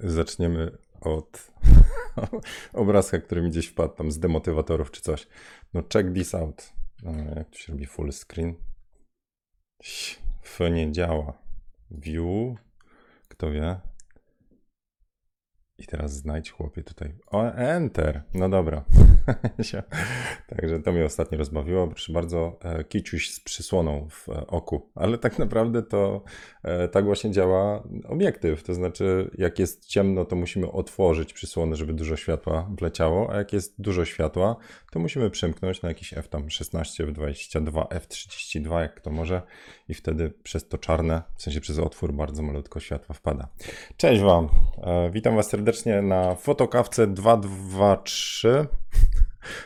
Zaczniemy od obrazka, który mi gdzieś wpadł tam z demotywatorów czy coś. No check this out. No, jak tu się robi full screen? F nie działa. View. Kto wie? I teraz znajdź chłopie tutaj. O, enter. No dobra. Także to mnie ostatnio rozbawiło. Proszę bardzo, e, kiciuś z przysłoną w e, oku. Ale tak naprawdę to e, tak właśnie działa obiektyw. To znaczy, jak jest ciemno, to musimy otworzyć przysłonę, żeby dużo światła wleciało, a jak jest dużo światła, to musimy przymknąć na jakiś f tam 16, f22, f32, jak to może i wtedy przez to czarne, w sensie przez otwór bardzo malutko światła wpada. Cześć Wam, witam Was serdecznie na fotokawce 223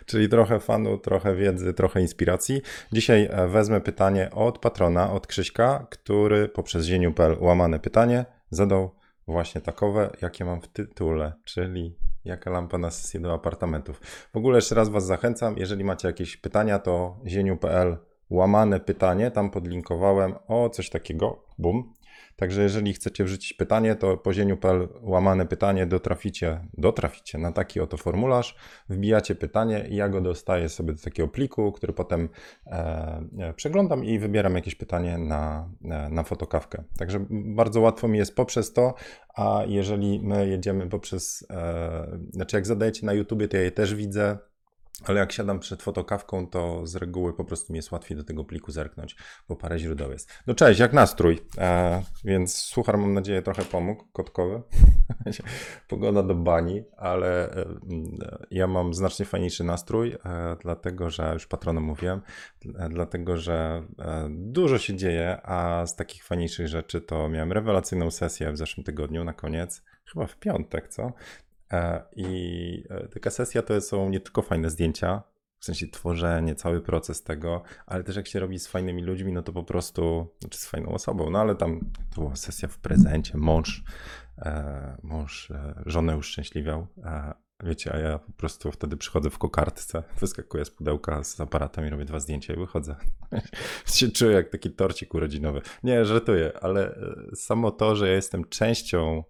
czyli trochę fanu, trochę wiedzy, trochę inspiracji. Dzisiaj e, wezmę pytanie od patrona, od Krzyśka, który poprzez zieniu.pl łamane pytanie zadał właśnie takowe, jakie mam w tytule, czyli jaka lampa na sesję do apartamentów. W ogóle jeszcze raz Was zachęcam, jeżeli macie jakieś pytania, to zieniu.pl łamane pytanie, tam podlinkowałem o coś takiego, bum, Także jeżeli chcecie wrzucić pytanie, to po zieniu.pl łamane pytanie dotraficie, dotraficie na taki oto formularz, wbijacie pytanie i ja go dostaję sobie do takiego pliku, który potem e, e, przeglądam i wybieram jakieś pytanie na, e, na fotokawkę. Także bardzo łatwo mi jest poprzez to, a jeżeli my jedziemy poprzez, e, znaczy jak zadajecie na YouTubie, to ja je też widzę, ale jak siadam przed fotokawką, to z reguły po prostu mi jest łatwiej do tego pliku zerknąć, bo parę źródeł jest. No cześć, jak nastrój? E, więc suchar mam nadzieję trochę pomógł, kotkowy. Pogoda do bani, ale e, ja mam znacznie fajniejszy nastrój, e, dlatego że już patronom mówiłem, e, dlatego że e, dużo się dzieje, a z takich fajniejszych rzeczy to miałem rewelacyjną sesję w zeszłym tygodniu na koniec, chyba w piątek, co? E, I e, taka sesja to są nie tylko fajne zdjęcia, w sensie tworzenie, cały proces tego, ale też jak się robi z fajnymi ludźmi, no to po prostu, znaczy z fajną osobą, no ale tam to była sesja w prezencie, mąż, e, mąż żonę uszczęśliwiał, wiecie, a ja po prostu wtedy przychodzę w kokardce, wyskakuję z pudełka z aparatem i robię dwa zdjęcia i wychodzę. się czuję jak taki torcik urodzinowy. Nie, żartuję, ale samo to, że ja jestem częścią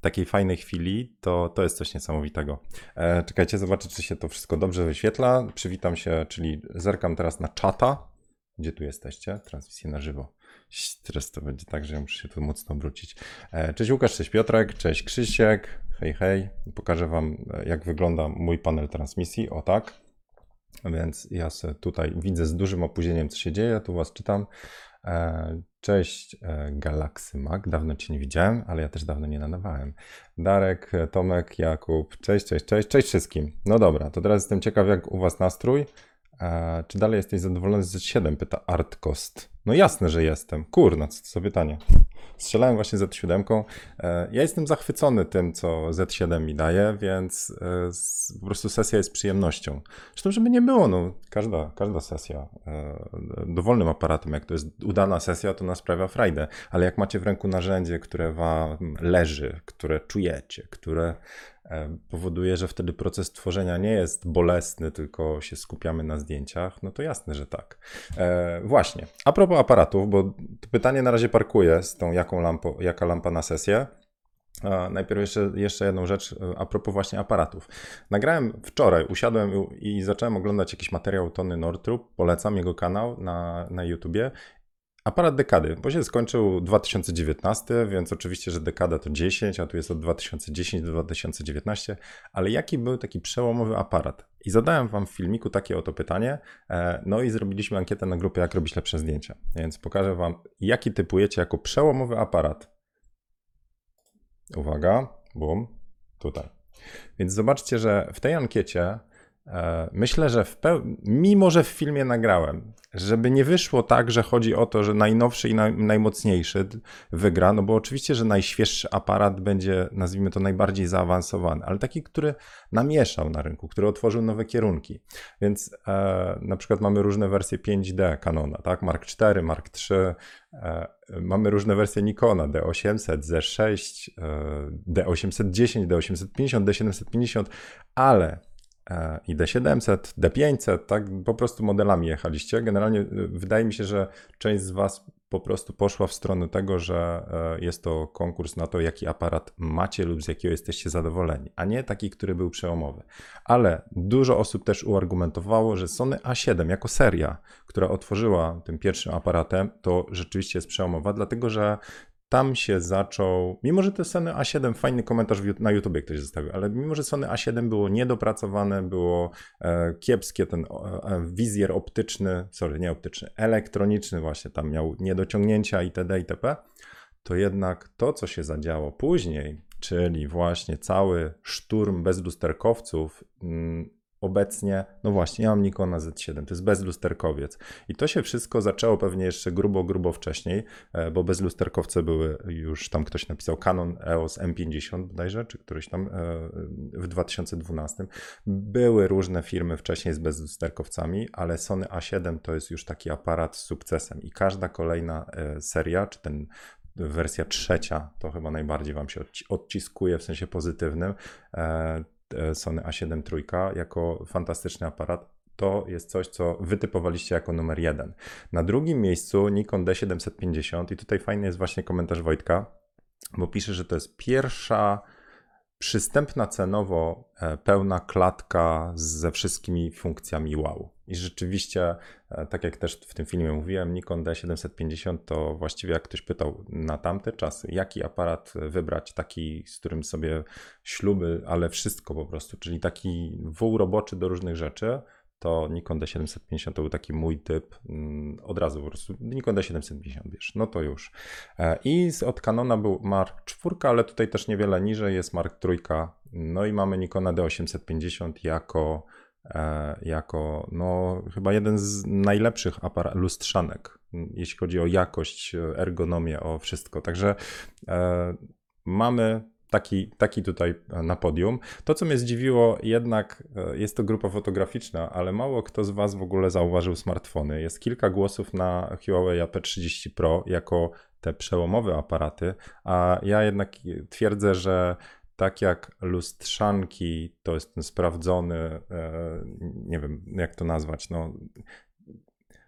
takiej fajnej chwili, to, to jest coś niesamowitego. E, czekajcie, zobaczę, czy się to wszystko dobrze wyświetla. Przywitam się, czyli zerkam teraz na czata. Gdzie tu jesteście? Transmisję na żywo. Teraz to będzie tak, że ja muszę się tu mocno obrócić. E, cześć Łukasz, cześć Piotrek, cześć Krzysiek. Hej, hej. Pokażę Wam, e, jak wygląda mój panel transmisji. O tak. Więc ja sobie tutaj widzę z dużym opóźnieniem, co się dzieje. Tu Was czytam. E, cześć e, Galaxy Mag, dawno Cię nie widziałem, ale ja też dawno nie nadawałem. Darek, e, Tomek, Jakub, cześć, cześć, cześć, cześć wszystkim. No dobra, to teraz jestem ciekaw jak u Was nastrój. Czy dalej jesteś zadowolony z Z7? Pyta Artkost. No jasne, że jestem. Kurna, co to za pytanie. Strzelałem właśnie Z7. E, ja jestem zachwycony tym, co Z7 mi daje, więc e, po prostu sesja jest przyjemnością. Zresztą, żeby nie było, no, każda, każda sesja e, dowolnym aparatem, jak to jest udana sesja, to nas sprawia frajdę, ale jak macie w ręku narzędzie, które wam leży, które czujecie, które powoduje, że wtedy proces tworzenia nie jest bolesny, tylko się skupiamy na zdjęciach, no to jasne, że tak. E, właśnie, a propos aparatów, bo to pytanie na razie parkuję z tą jaką lampo, jaka lampa na sesję. Najpierw jeszcze, jeszcze jedną rzecz a propos właśnie aparatów. Nagrałem wczoraj, usiadłem i zacząłem oglądać jakiś materiał Tony Nortrup, polecam jego kanał na, na YouTubie Aparat dekady, bo się skończył 2019, więc oczywiście, że dekada to 10, a tu jest od 2010 do 2019, ale jaki był taki przełomowy aparat? I zadałem wam w filmiku takie oto pytanie, e, no i zrobiliśmy ankietę na grupie, jak robić lepsze zdjęcia. Więc pokażę wam, jaki typujecie jako przełomowy aparat. Uwaga, bum, tutaj. Więc zobaczcie, że w tej ankiecie e, Myślę, że w mimo że w filmie nagrałem, żeby nie wyszło tak, że chodzi o to, że najnowszy i naj, najmocniejszy wygra, no bo oczywiście, że najświeższy aparat będzie, nazwijmy to, najbardziej zaawansowany, ale taki, który namieszał na rynku, który otworzył nowe kierunki. Więc e, na przykład mamy różne wersje 5D Canona, tak? Mark IV, Mark III, e, mamy różne wersje Nikona D800, Z6, e, D810, D850, D750, ale i D700, D500, tak, po prostu modelami jechaliście. Generalnie e, wydaje mi się, że część z Was po prostu poszła w stronę tego, że e, jest to konkurs na to, jaki aparat macie lub z jakiego jesteście zadowoleni, a nie taki, który był przełomowy. Ale dużo osób też uargumentowało, że Sony A7 jako seria, która otworzyła tym pierwszym aparatem, to rzeczywiście jest przełomowa, dlatego że tam się zaczął, mimo że te Sony A7, fajny komentarz na YouTubie ktoś zostawił, ale mimo że Sony A7 było niedopracowane, było e, kiepskie, ten e, wizjer optyczny, sorry, nie optyczny, elektroniczny właśnie tam miał niedociągnięcia itd. itp., to jednak to, co się zadziało później, czyli właśnie cały szturm bezlusterkowców, mm, obecnie, no właśnie, ja mam Nikona Z7, to jest bezlusterkowiec. I to się wszystko zaczęło pewnie jeszcze grubo, grubo wcześniej, e, bo bezlusterkowce były już, tam ktoś napisał Canon EOS M50 bodajże, czy któryś tam e, w 2012. Były różne firmy wcześniej z bezlusterkowcami, ale Sony A7 to jest już taki aparat z sukcesem i każda kolejna e, seria, czy ten wersja trzecia, to chyba najbardziej Wam się odciskuje w sensie pozytywnym Sony A7 III jako fantastyczny aparat. To jest coś, co wytypowaliście jako numer jeden. Na drugim miejscu Nikon D750 i tutaj fajny jest właśnie komentarz Wojtka, bo pisze, że to jest pierwsza przystępna cenowo e, pełna klatka ze wszystkimi funkcjami wow. I rzeczywiście, e, tak jak też w tym filmie mówiłem, Nikon D750 to właściwie jak ktoś pytał na tamte czasy, jaki aparat wybrać, taki, z którym sobie śluby, ale wszystko po prostu, czyli taki wół roboczy do różnych rzeczy, to Nikon D750 to był taki mój typ. Mm, od razu po prostu Nikon D750, wiesz, no to już. E, I od Canona był Mark IV, ale tutaj też niewiele niżej jest Mark III. No i mamy Nikona D850 jako, jako no, chyba jeden z najlepszych aparat, lustrzanek, jeśli chodzi o jakość, ergonomię, o wszystko. Także e, mamy taki, taki tutaj e, na podium. To, co mnie zdziwiło, jednak e, jest to grupa fotograficzna, ale mało kto z Was w ogóle zauważył smartfony. Jest kilka głosów na Huawei P30 Pro jako te przełomowe aparaty, a ja jednak twierdzę, że tak jak lustrzanki to jest ten sprawdzony, e, nie wiem jak to nazwać, no,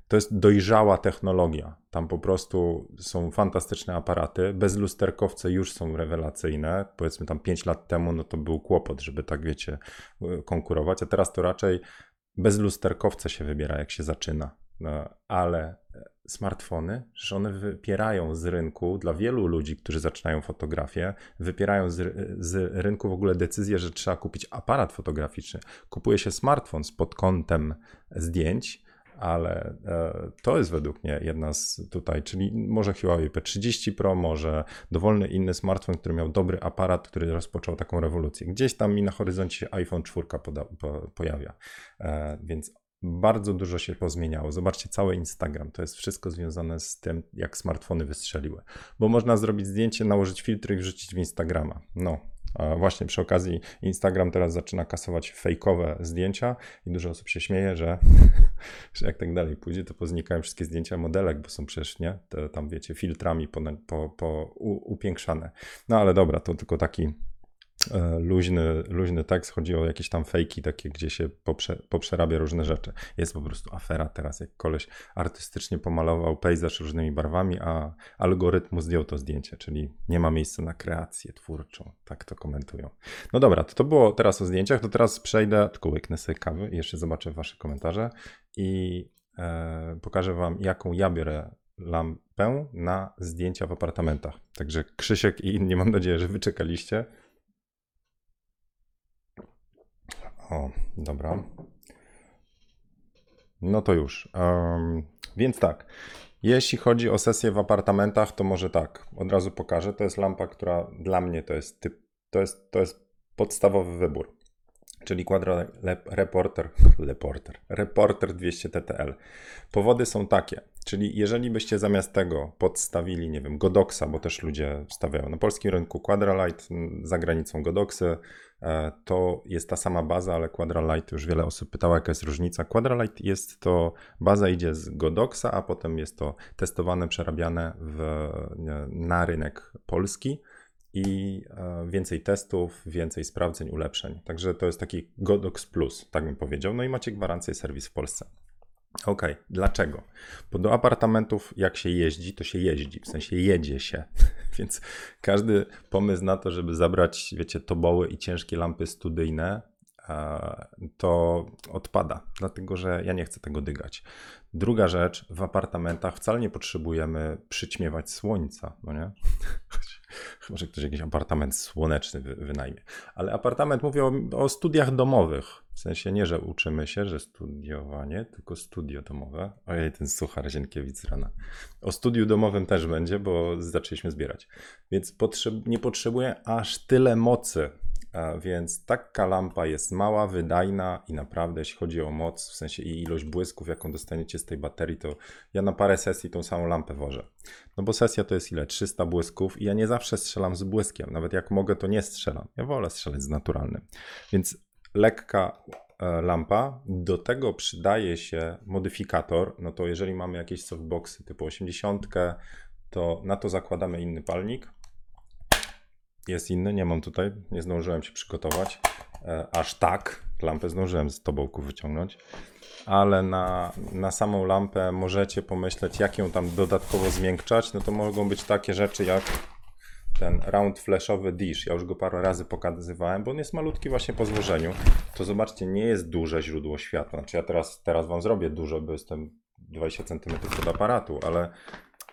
to jest dojrzała technologia. Tam po prostu są fantastyczne aparaty. Bezlusterkowce już są rewelacyjne. Powiedzmy tam 5 lat temu, no to był kłopot, żeby tak wiecie, konkurować. A teraz to raczej bezlusterkowce się wybiera, jak się zaczyna. No, ale smartfony, że one wypierają z rynku dla wielu ludzi, którzy zaczynają fotografię, wypierają z, z rynku w ogóle decyzję, że trzeba kupić aparat fotograficzny. Kupuje się smartfon z pod kątem zdjęć ale e, to jest według mnie jedna z tutaj, czyli może Huawei P30 Pro, może dowolny inny smartfon, który miał dobry aparat, który rozpoczął taką rewolucję. Gdzieś tam mi na horyzoncie iPhone 4 poda, po, pojawia, e, więc bardzo dużo się pozmieniało. Zobaczcie, cały Instagram to jest wszystko związane z tym, jak smartfony wystrzeliły. Bo można zrobić zdjęcie, nałożyć filtry i wrzucić w Instagrama. No, a właśnie przy okazji Instagram teraz zaczyna kasować fejkowe zdjęcia i dużo osób się śmieje, że, że jak tak dalej pójdzie, to poznikają wszystkie zdjęcia modelek, bo są przecież, nie, te, tam wiecie, filtrami po, po, po upiększane. No ale dobra, to tylko taki luźny, luźny tekst, chodzi o jakieś tam fejki takie, gdzie się poprze, poprzerabia różne rzeczy. Jest po prostu afera teraz, jak koleś artystycznie pomalował pejzaż różnymi barwami, a algorytm zdjął to zdjęcie, czyli nie ma miejsca na kreację twórczą. Tak to komentują. No dobra, to, to było teraz o zdjęciach, to teraz przejdę, tylko łyknę sobie kawy i jeszcze zobaczę wasze komentarze i e, pokażę wam, jaką ja biorę lampę na zdjęcia w apartamentach. Także Krzysiek i inni, mam nadzieję, że wyczekaliście. O, dobra. No to już. Um, więc tak. Jeśli chodzi o sesję w apartamentach, to może tak. Od razu pokażę. To jest lampa, która dla mnie to jest typ, to jest, to jest podstawowy wybór. Czyli Quadro Reporter, Reporter, Reporter 200 TTL. Powody są takie, czyli jeżeli byście zamiast tego podstawili, nie wiem, Godoxa, bo też ludzie stawiają na polskim rynku Quadralight, za granicą Godoxy, to jest ta sama baza, ale Quadralight, już wiele osób pytało, jaka jest różnica. Quadralight jest to, baza idzie z Godoxa, a potem jest to testowane, przerabiane w, na rynek polski i e, więcej testów, więcej sprawdzeń, ulepszeń. Także to jest taki Godox Plus, tak bym powiedział. No i macie gwarancję serwis w Polsce. Okej, dlaczego? Bo do apartamentów, jak się jeździ, to się jeździ, w sensie jedzie się. Więc każdy pomysł na to, żeby zabrać, wiecie, toboły i ciężkie lampy studyjne, to odpada, dlatego że ja nie chcę tego dygać. Druga rzecz, w apartamentach wcale nie potrzebujemy przyćmiewać słońca, no nie? Chyba, że ktoś jakiś apartament słoneczny wy, wynajmie. Ale apartament, mówię o, o studiach domowych. W sensie nie, że uczymy się, że studiowanie, tylko studio domowe. Ojej, ten suchar Zienkiewicz rana. O studiu domowym też będzie, bo zaczęliśmy zbierać. Więc nie potrzebuję aż tyle mocy więc taka lampa jest mała, wydajna i naprawdę, jeśli chodzi o moc, w sensie i ilość błysków, jaką dostaniecie z tej baterii, to ja na parę sesji tą samą lampę wożę. No bo sesja to jest ile? 300 błysków i ja nie zawsze strzelam z błyskiem. Nawet jak mogę, to nie strzelam. Ja wolę strzelać z naturalnym. Więc lekka e, lampa. Do tego przydaje się modyfikator. No to jeżeli mamy jakieś softboxy typu 80, to na to zakładamy inny palnik jest inny, nie mam tutaj, nie zdążyłem się przygotować. E, aż tak, lampę zdążyłem z tobołku wyciągnąć, ale na, na samą lampę możecie pomyśleć, jak ją tam dodatkowo zmiękczać. No to mogą być takie rzeczy jak ten round flashowy dish. Ja już go parę razy pokazywałem, bo on jest malutki właśnie po złożeniu. To zobaczcie, nie jest duże źródło światła. Znaczy ja teraz, teraz wam zrobię dużo, bo jestem 20 cm od aparatu, ale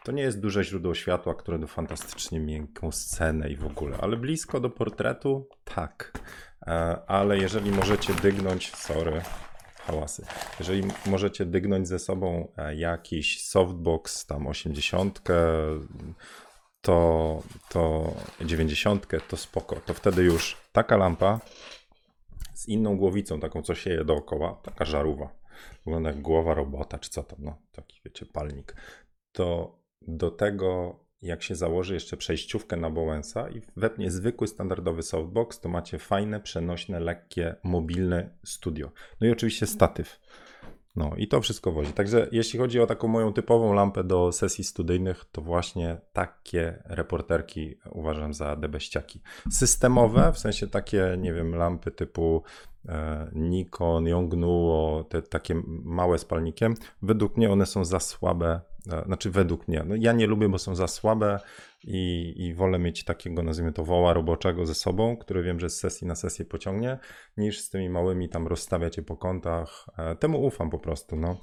to nie jest duże źródło światła, które do fantastycznie miękką scenę i w ogóle, ale blisko do portretu tak. E, ale jeżeli możecie dygnąć, sorry, hałasy. Jeżeli możecie dygnąć ze sobą e, jakiś softbox, tam 80, to, to 90, to spoko. To wtedy już taka lampa z inną głowicą, taką co sieje dookoła, taka żarówa. Wygląda jak głowa robota, czy co tam, no taki wiecie, palnik. To do tego, jak się założy jeszcze przejściówkę na Bowensa i wepnie zwykły, standardowy softbox, to macie fajne, przenośne, lekkie, mobilne studio. No i oczywiście statyw. No i to wszystko wozi. Także jeśli chodzi o taką moją typową lampę do sesji studyjnych, to właśnie takie reporterki uważam za debeściaki. Systemowe, w sensie takie, nie wiem, lampy typu Nikon, Yongnuo, te takie małe spalnikiem, według mnie one są za słabe E, znaczy według mnie. No ja nie lubię, bo są za słabe i, i wolę mieć takiego, nazwijmy to, woła roboczego ze sobą, który wiem, że z sesji na sesję pociągnie, niż z tymi małymi tam rozstawiać je po kątach. E, temu ufam po prostu, no.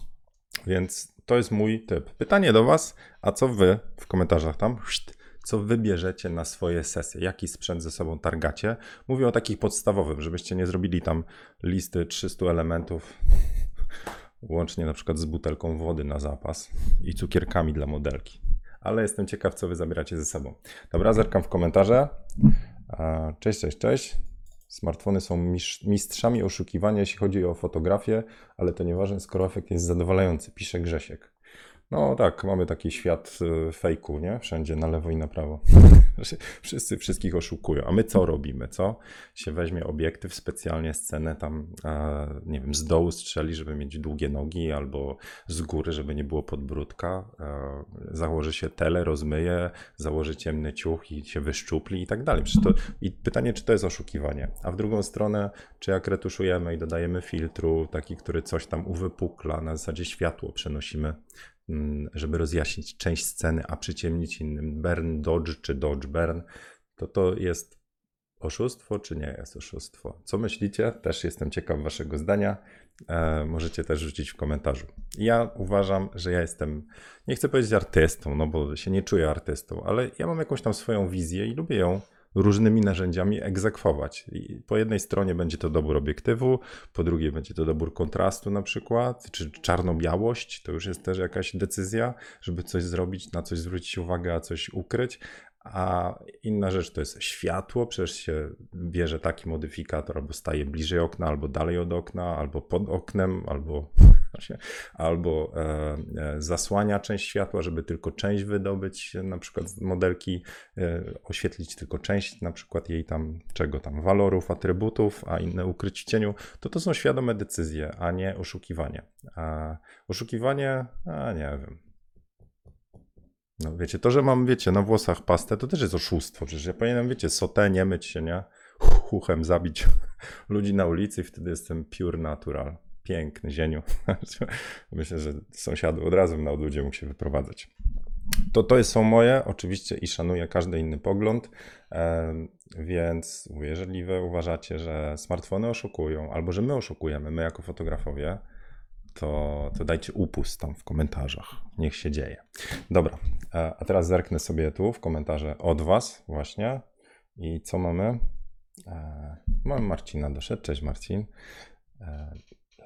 Więc to jest mój typ. Pytanie do Was, a co Wy w komentarzach tam, co wybierzecie na swoje sesje, jaki sprzęt ze sobą targacie? Mówię o takich podstawowym, żebyście nie zrobili tam listy 300 elementów łącznie na przykład z butelką wody na zapas i cukierkami dla modelki. Ale jestem ciekaw, co wy zabieracie ze sobą. Dobra, zerkam w komentarze. Cześć, cześć, cześć. Smartfony są mistrzami oszukiwania, jeśli chodzi o fotografię, ale to nieważne, skoro efekt jest zadowalający, pisze Grzesiek. No tak, mamy taki świat y, fejku, nie? Wszędzie na lewo i na prawo. Wszyscy wszystkich oszukują. A my co robimy, co? Się weźmie obiektyw, specjalnie scenę tam, e, nie wiem, z dołu strzeli, żeby mieć długie nogi, albo z góry, żeby nie było podbródka. E, założy się tele, rozmyje, założy ciemny ciuch i się wyszczupli i tak dalej. To, I pytanie, czy to jest oszukiwanie? A w drugą stronę, czy jak retuszujemy i dodajemy filtru, taki, który coś tam uwypukla, na zasadzie światło przenosimy żeby rozjaśnić część sceny, a przyciemnić innym burn dodge czy dodge burn, to to jest oszustwo czy nie jest oszustwo? Co myślicie? Też jestem ciekaw waszego zdania. E, możecie też rzucić w komentarzu. Ja uważam, że ja jestem, nie chcę powiedzieć artystą, no bo się nie czuję artystą, ale ja mam jakąś tam swoją wizję i lubię ją różnymi narzędziami egzekwować. I po jednej stronie będzie to dobór obiektywu, po drugiej będzie to dobór kontrastu na przykład, czy czarno-białość, to już jest też jakaś decyzja, żeby coś zrobić, na coś zwrócić uwagę, a coś ukryć. A inna rzecz to jest światło, przecież się bierze taki modyfikator, albo staje bliżej okna, albo dalej od okna, albo pod oknem, albo albo e, e, zasłania część światła, żeby tylko część wydobyć, na przykład z modelki, e, oświetlić tylko część, na przykład jej tam, czego tam, walorów, atrybutów, a inne ukryć w cieniu, to to są świadome decyzje, a nie oszukiwanie. A oszukiwanie, a nie wiem. No wiecie, to, że mam, wiecie, na włosach pastę, to też jest oszustwo. Przecież ja powinienem, wiecie, sotę, nie myć się, nie? Chuchem zabić ludzi na ulicy wtedy jestem pure natural Piękny zieniu. Myślę, że sąsiadu od razu na odludzie mógł się wyprowadzać. To to są moje, oczywiście i szanuję każdy inny pogląd, więc mówię, jeżeli wy uważacie, że smartfony oszukują, albo że my oszukujemy, my jako fotografowie, to, to dajcie upust tam w komentarzach. Niech się dzieje. Dobra, e, a teraz zerknę sobie tu w komentarze od was właśnie. I co mamy? E, mamy Marcina doszedł. Cześć Marcin.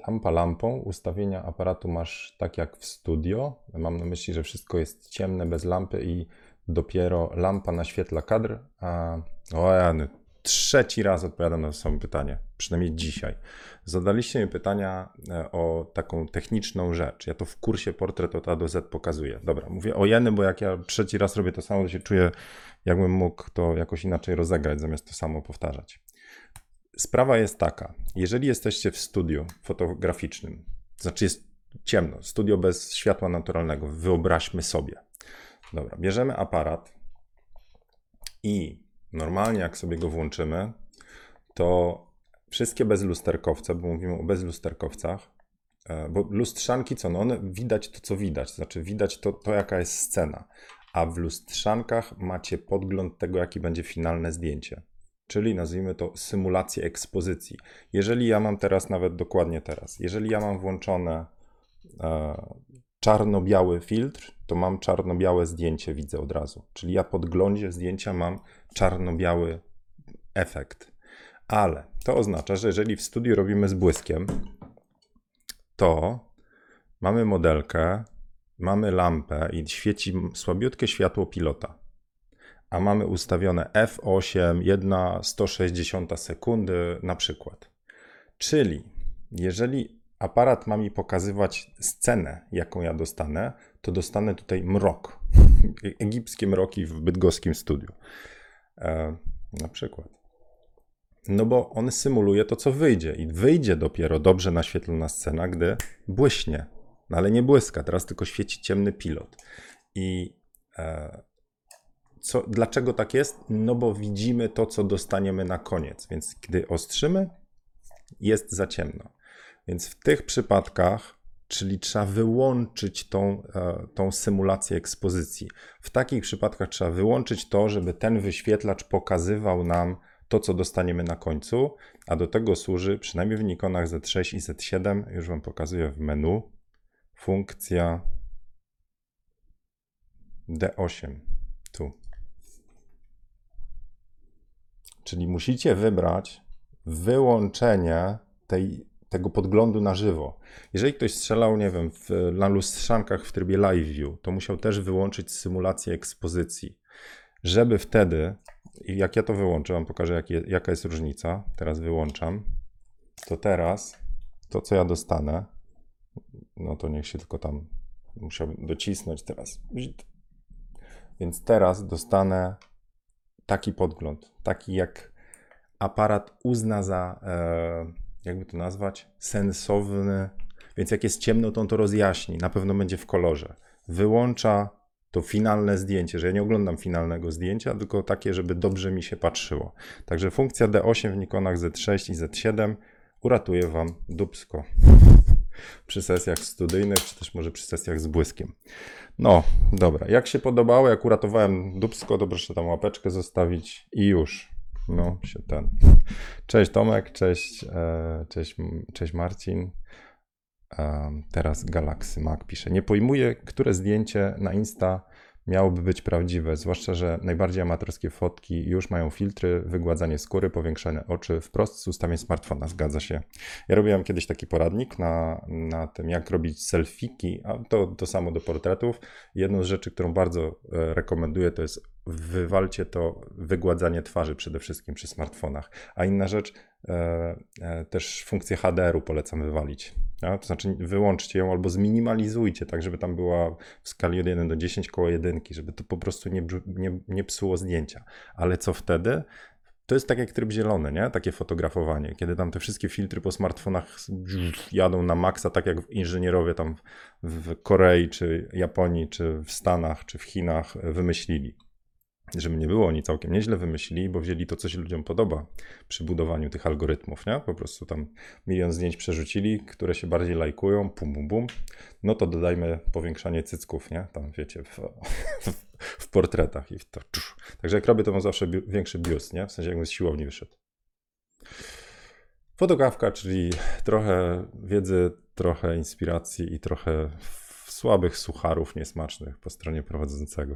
Lampa lampą, ustawienia aparatu masz tak jak w studio. Mam na myśli, że wszystko jest ciemne, bez lampy i dopiero lampa naświetla kadr. A, o, ja, trzeci raz odpowiadam na to samo pytanie, przynajmniej dzisiaj. Zadaliście mi pytania e, o taką techniczną rzecz. Ja to w kursie portret od A do Z pokazuję. Dobra, mówię o jeny, bo jak ja trzeci raz robię to samo, to się czuję, jakbym mógł to jakoś inaczej rozegrać, zamiast to samo powtarzać. Sprawa jest taka, jeżeli jesteście w studiu fotograficznym, to znaczy jest ciemno, studio bez światła naturalnego, wyobraźmy sobie. Dobra, bierzemy aparat i normalnie jak sobie go włączymy, to wszystkie bezlusterkowce, bo mówimy o bezlusterkowcach, e, bo lustrzanki co, no one widać to, co widać, to znaczy widać to, to, jaka jest scena, a w lustrzankach macie podgląd tego, jaki będzie finalne zdjęcie, czyli nazwijmy to symulację ekspozycji. Jeżeli ja mam teraz, nawet dokładnie teraz, jeżeli ja mam włączone e, czarno-biały filtr, to mam czarno-białe zdjęcie, widzę od razu. Czyli ja podglądzie zdjęcia mam czarno-biały efekt. Ale to oznacza, że jeżeli w studiu robimy z błyskiem, to mamy modelkę, mamy lampę i świeci słabiutkie światło pilota. A mamy ustawione f8, 1 160 sekundy na przykład. Czyli jeżeli aparat ma mi pokazywać scenę, jaką ja dostanę, to dostanę tutaj mrok. Egipskie mroki w bydgoskim studiu. E, na przykład. No bo on symuluje to, co wyjdzie. I wyjdzie dopiero dobrze naświetlona scena, gdy błyśnie. No ale nie błyska, teraz tylko świeci ciemny pilot. I e, co, dlaczego tak jest? No bo widzimy to, co dostaniemy na koniec. Więc gdy ostrzymy, jest za ciemno. Więc w tych przypadkach, czyli trzeba wyłączyć tą, e, tą symulację ekspozycji. W takich przypadkach trzeba wyłączyć to, żeby ten wyświetlacz pokazywał nam to, co dostaniemy na końcu, a do tego służy, przynajmniej w Nikonach Z6 i Z7, już Wam pokazuję w menu, funkcja D8. Tu. Czyli musicie wybrać wyłączenie tej tego podglądu na żywo. Jeżeli ktoś strzelał, nie wiem, w, na lustrzankach w trybie live view, to musiał też wyłączyć symulację ekspozycji, żeby wtedy, jak ja to wyłączę, wam pokażę jak je, jaka jest różnica, teraz wyłączam, to teraz to, co ja dostanę, no to niech się tylko tam musiałbym docisnąć teraz. Więc teraz dostanę taki podgląd, taki jak aparat uzna za e, jakby to nazwać, sensowny. Więc jak jest ciemno, to on to rozjaśni. Na pewno będzie w kolorze. Wyłącza to finalne zdjęcie, że ja nie oglądam finalnego zdjęcia, tylko takie, żeby dobrze mi się patrzyło. Także funkcja D8 w Nikonach Z6 i Z7 uratuje Wam dubsko przy sesjach studyjnych, czy też może przy sesjach z błyskiem. No, dobra. Jak się podobało, jak uratowałem dubsko, to proszę tam łapeczkę zostawić i już. No, się ten. Cześć Tomek, cześć, e, cześć, cześć Marcin. Teraz Galaxy Mac pisze. Nie pojmuję, które zdjęcie na Insta miałoby być prawdziwe, zwłaszcza, że najbardziej amatorskie fotki już mają filtry, wygładzanie skóry, powiększane oczy wprost z ustawień smartfona. Zgadza się. Ja robiłem kiedyś taki poradnik na, na tym, jak robić selfiki, a to, to samo do portretów. Jedną z rzeczy, którą bardzo e, rekomenduję, to jest wywalcie to wygładzanie twarzy przede wszystkim przy smartfonach. A inna rzecz, e, e, też funkcję HDR-u polecam wywalić. Ja? To znaczy wyłączcie ją albo zminimalizujcie, tak żeby tam była w skali od 1 do 10 koło jedynki, żeby to po prostu nie, nie, nie psuło zdjęcia. Ale co wtedy? To jest tak jak tryb zielony, nie? Takie fotografowanie, kiedy tam te wszystkie filtry po smartfonach jadą na maksa, tak jak inżynierowie tam w Korei, czy Japonii, czy w Stanach, czy w Chinach wymyślili. Żeby nie było, oni całkiem nieźle wymyślili, bo wzięli to, co się ludziom podoba przy budowaniu tych algorytmów, nie? Po prostu tam milion zdjęć przerzucili, które się bardziej lajkują, pum, bum, bum. No to dodajmy powiększanie cycków, nie? Tam wiecie, w, w, portretach i w to. Czusz. Także jak robię, to mam zawsze większy biust, nie? W sensie jakbym z siłowni wyszedł. Fotografka, czyli trochę wiedzy, trochę inspiracji i trochę słabych sucharów niesmacznych po stronie prowadzącego.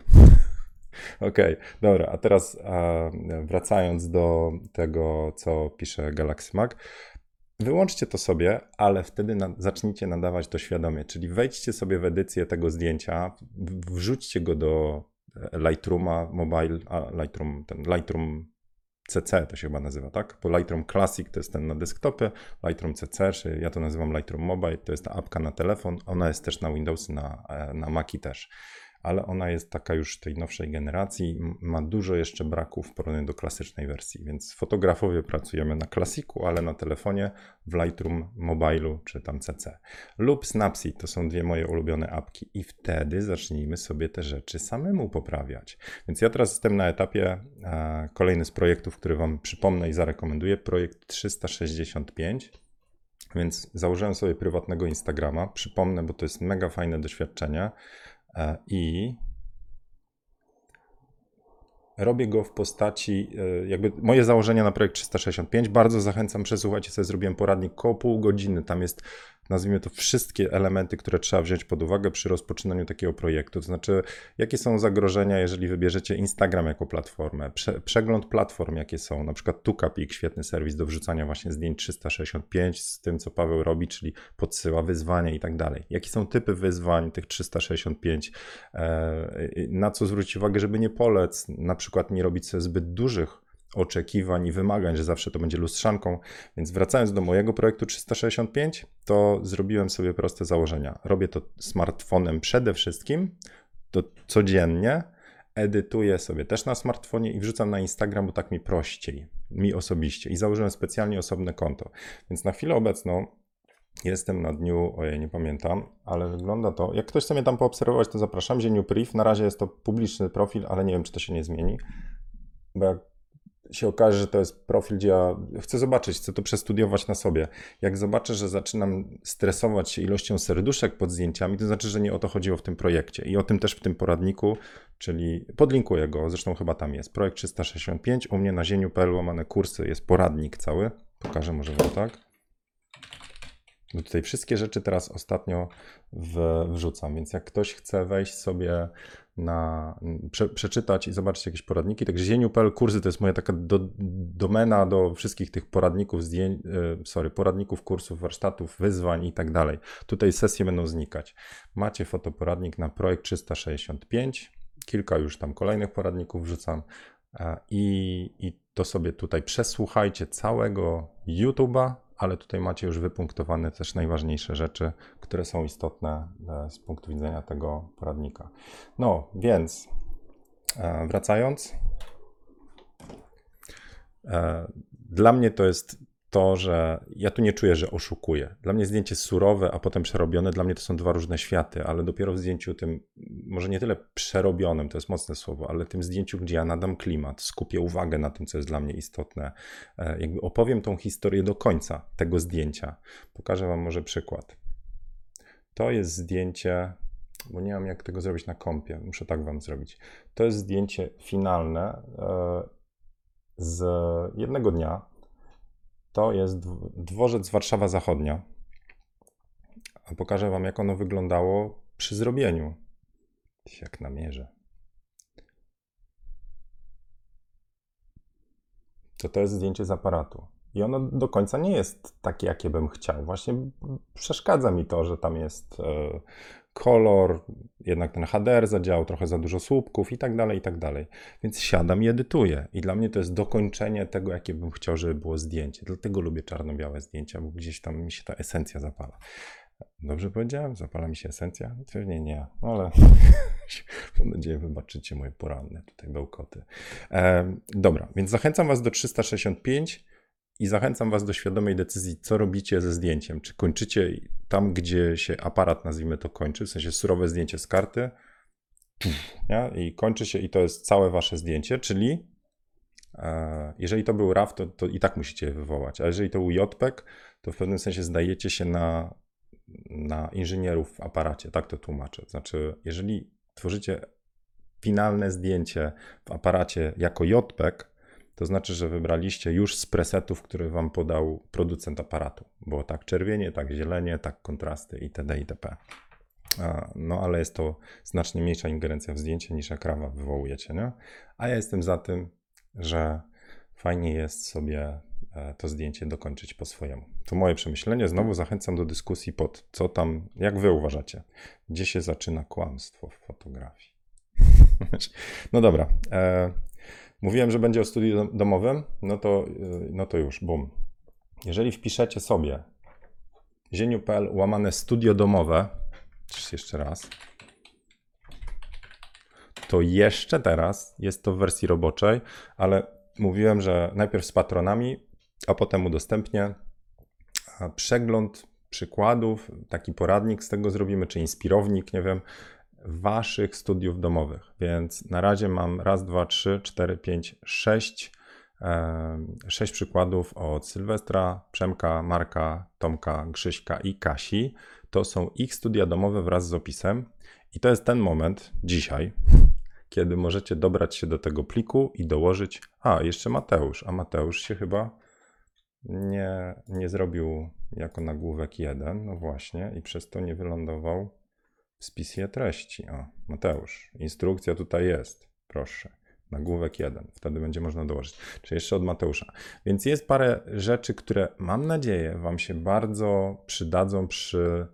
Okej, okay, dobra, a teraz wracając do tego, co pisze Galaxy Mac. Wyłączcie to sobie, ale wtedy na, zacznijcie nadawać to świadomie, czyli wejdźcie sobie w edycję tego zdjęcia, wrzućcie go do Lightrooma Mobile, a Lightroom, ten Lightroom CC to się chyba nazywa, tak? Bo Lightroom Classic to jest ten na desktopy, Lightroom CC, czy ja to nazywam Lightroom Mobile, to jest ta apka na telefon, ona jest też na Windows, na, e, na Maci też ale ona jest taka już tej nowszej generacji, ma dużo jeszcze braków w porównaniu do klasycznej wersji, więc fotografowie pracujemy na klasiku, ale na telefonie w Lightroom Mobile'u czy tam CC. Lub Snapseed to są dwie moje ulubione apki i wtedy zacznijmy sobie te rzeczy samemu poprawiać. Więc ja teraz jestem na etapie e, kolejny z projektów, który Wam przypomnę i zarekomenduję, projekt 365. Więc założyłem sobie prywatnego Instagrama. Przypomnę, bo to jest mega fajne doświadczenie. E, i robię go w postaci, e, jakby moje założenia na projekt 365. Bardzo zachęcam, przesłuchajcie sobie, zrobiłem poradnik koło pół godziny. Tam jest nazwijmy to, wszystkie elementy, które trzeba wziąć pod uwagę przy rozpoczynaniu takiego projektu. To znaczy, jakie są zagrożenia, jeżeli wybierzecie Instagram jako platformę, Prze przegląd platform, jakie są, na przykład Tukapik, świetny serwis do wrzucania właśnie zdjęć 365 z tym, co Paweł robi, czyli podsyła wyzwania i tak dalej. Jakie są typy wyzwań tych 365, e, na co zwrócić uwagę, żeby nie polec, na przykład nie robić sobie zbyt dużych oczekiwań i wymagań, że zawsze to będzie lustrzanką. Więc wracając do mojego projektu 365, to zrobiłem sobie proste założenia. Robię to smartfonem przede wszystkim, to codziennie. Edytuję sobie też na smartfonie i wrzucam na Instagram, bo tak mi prościej, mi osobiście. I założyłem specjalnie osobne konto. Więc na chwilę obecną Jestem na dniu, ojej, nie pamiętam, ale wygląda to. Jak ktoś chce mnie tam poobserwować, to zapraszam. Dzień Priv. Na razie jest to publiczny profil, ale nie wiem, czy to się nie zmieni. Bo jak się okaże, że to jest profil, gdzie ja chcę zobaczyć, chcę to przestudiować na sobie. Jak zobaczę, że zaczynam stresować się ilością serduszek pod zdjęciami, to znaczy, że nie o to chodziło w tym projekcie. I o tym też w tym poradniku, czyli podlinkuję go, zresztą chyba tam jest. Projekt 365, u mnie na zieniu.pl łamane kursy jest poradnik cały. Pokażę może wam tak. Tutaj wszystkie rzeczy teraz ostatnio w, wrzucam, więc jak ktoś chce wejść sobie na, prze, przeczytać i zobaczyć jakieś poradniki. Także zieniu.pl kursy to jest moja taka do, domena do wszystkich tych poradników, zdjęć, e, sorry, poradników, kursów, warsztatów, wyzwań i tak dalej. Tutaj sesje będą znikać. Macie fotoporadnik na projekt 365, kilka już tam kolejnych poradników wrzucam e, i, i to sobie tutaj przesłuchajcie całego YouTube'a, ale tutaj macie już wypunktowane też najważniejsze rzeczy, które są istotne e, z punktu widzenia tego poradnika. No, więc e, wracając, e, dla mnie to jest to, że ja tu nie czuję, że oszukuję. Dla mnie zdjęcie surowe, a potem przerobione, dla mnie to są dwa różne światy, ale dopiero w zdjęciu tym, może nie tyle przerobionym, to jest mocne słowo, ale tym zdjęciu, gdzie ja nadam klimat, skupię uwagę na tym, co jest dla mnie istotne, e, jakby opowiem tą historię do końca tego zdjęcia. Pokażę Wam może przykład. To jest zdjęcie, bo nie mam jak tego zrobić na kompie, muszę tak Wam zrobić. To jest zdjęcie finalne e, z jednego dnia, to jest dworzec Warszawa Zachodnia. A pokażę Wam, jak ono wyglądało przy zrobieniu. Jak namierzę. To to jest zdjęcie z aparatu. I ono do końca nie jest takie, jakie bym chciał. Właśnie przeszkadza mi to, że tam jest e, kolor, jednak ten HDR zadziałał, trochę za dużo słupków i tak dalej, i tak dalej. Więc siadam i edytuję. I dla mnie to jest dokończenie tego, jakie bym chciał, żeby było zdjęcie. Dlatego lubię czarno-białe zdjęcia, bo gdzieś tam mi się ta esencja zapala. Dobrze powiedziałem? Zapala mi się esencja? Pewnie nie, no ale mam nadzieję, wybaczycie moje poranne tutaj bełkoty. E, dobra, więc zachęcam Was do 365 i zachęcam Was do świadomej decyzji, co robicie ze zdjęciem. Czy kończycie tam, gdzie się aparat, nazwijmy to, kończy, w sensie surowe zdjęcie z karty, nie? i kończy się i to jest całe wasze zdjęcie, czyli e, jeżeli to był RAW, to, to i tak musicie je wywołać, a jeżeli to był JPEG, to w pewnym sensie zdajecie się na, na inżynierów w aparacie, tak to tłumaczę. Znaczy, jeżeli tworzycie finalne zdjęcie w aparacie jako JPEG, to znaczy, że wybraliście już z presetów, które wam podał producent aparatu. Było tak czerwienie, tak zielenie, tak kontrasty itd. itp. No ale jest to znacznie mniejsza ingerencja w zdjęcie niż jak rawa wywołujecie, nie? A ja jestem za tym, że fajnie jest sobie e, to zdjęcie dokończyć po swojemu. To moje przemyślenie. Znowu zachęcam do dyskusji pod co tam, jak wy uważacie, gdzie się zaczyna kłamstwo w fotografii. No dobra. Mówiłem, że będzie o studiu dom- domowym, no to, e, no to już, bum. Jeżeli wpiszecie sobie zieniu.pl łamane studio domowe, jeszcze raz, to jeszcze teraz jest to w wersji roboczej, ale mówiłem, że najpierw z patronami, a potem udostępnię przegląd przykładów, taki poradnik z tego zrobimy, czy inspirownik, nie wiem, waszych studiów domowych. Więc na razie mam raz, dwa, trzy, cztery, pięć, sześć, em, sześć przykładów od Sylwestra, Przemka, Marka, Tomka, Grzyśka i Kasi. To są ich studia domowe wraz z opisem. I to jest ten moment dzisiaj, kiedy możecie dobrać się do tego pliku i dołożyć. A, jeszcze Mateusz. A Mateusz się chyba nie, nie zrobił jako nagłówek jeden, no właśnie, i przez to nie wylądował w spisie treści. O, Mateusz, instrukcja tutaj jest, proszę. Nagłówek jeden, wtedy będzie można dołożyć. Czy jeszcze od Mateusza. Więc jest parę rzeczy, które mam nadzieję Wam się bardzo przydadzą przy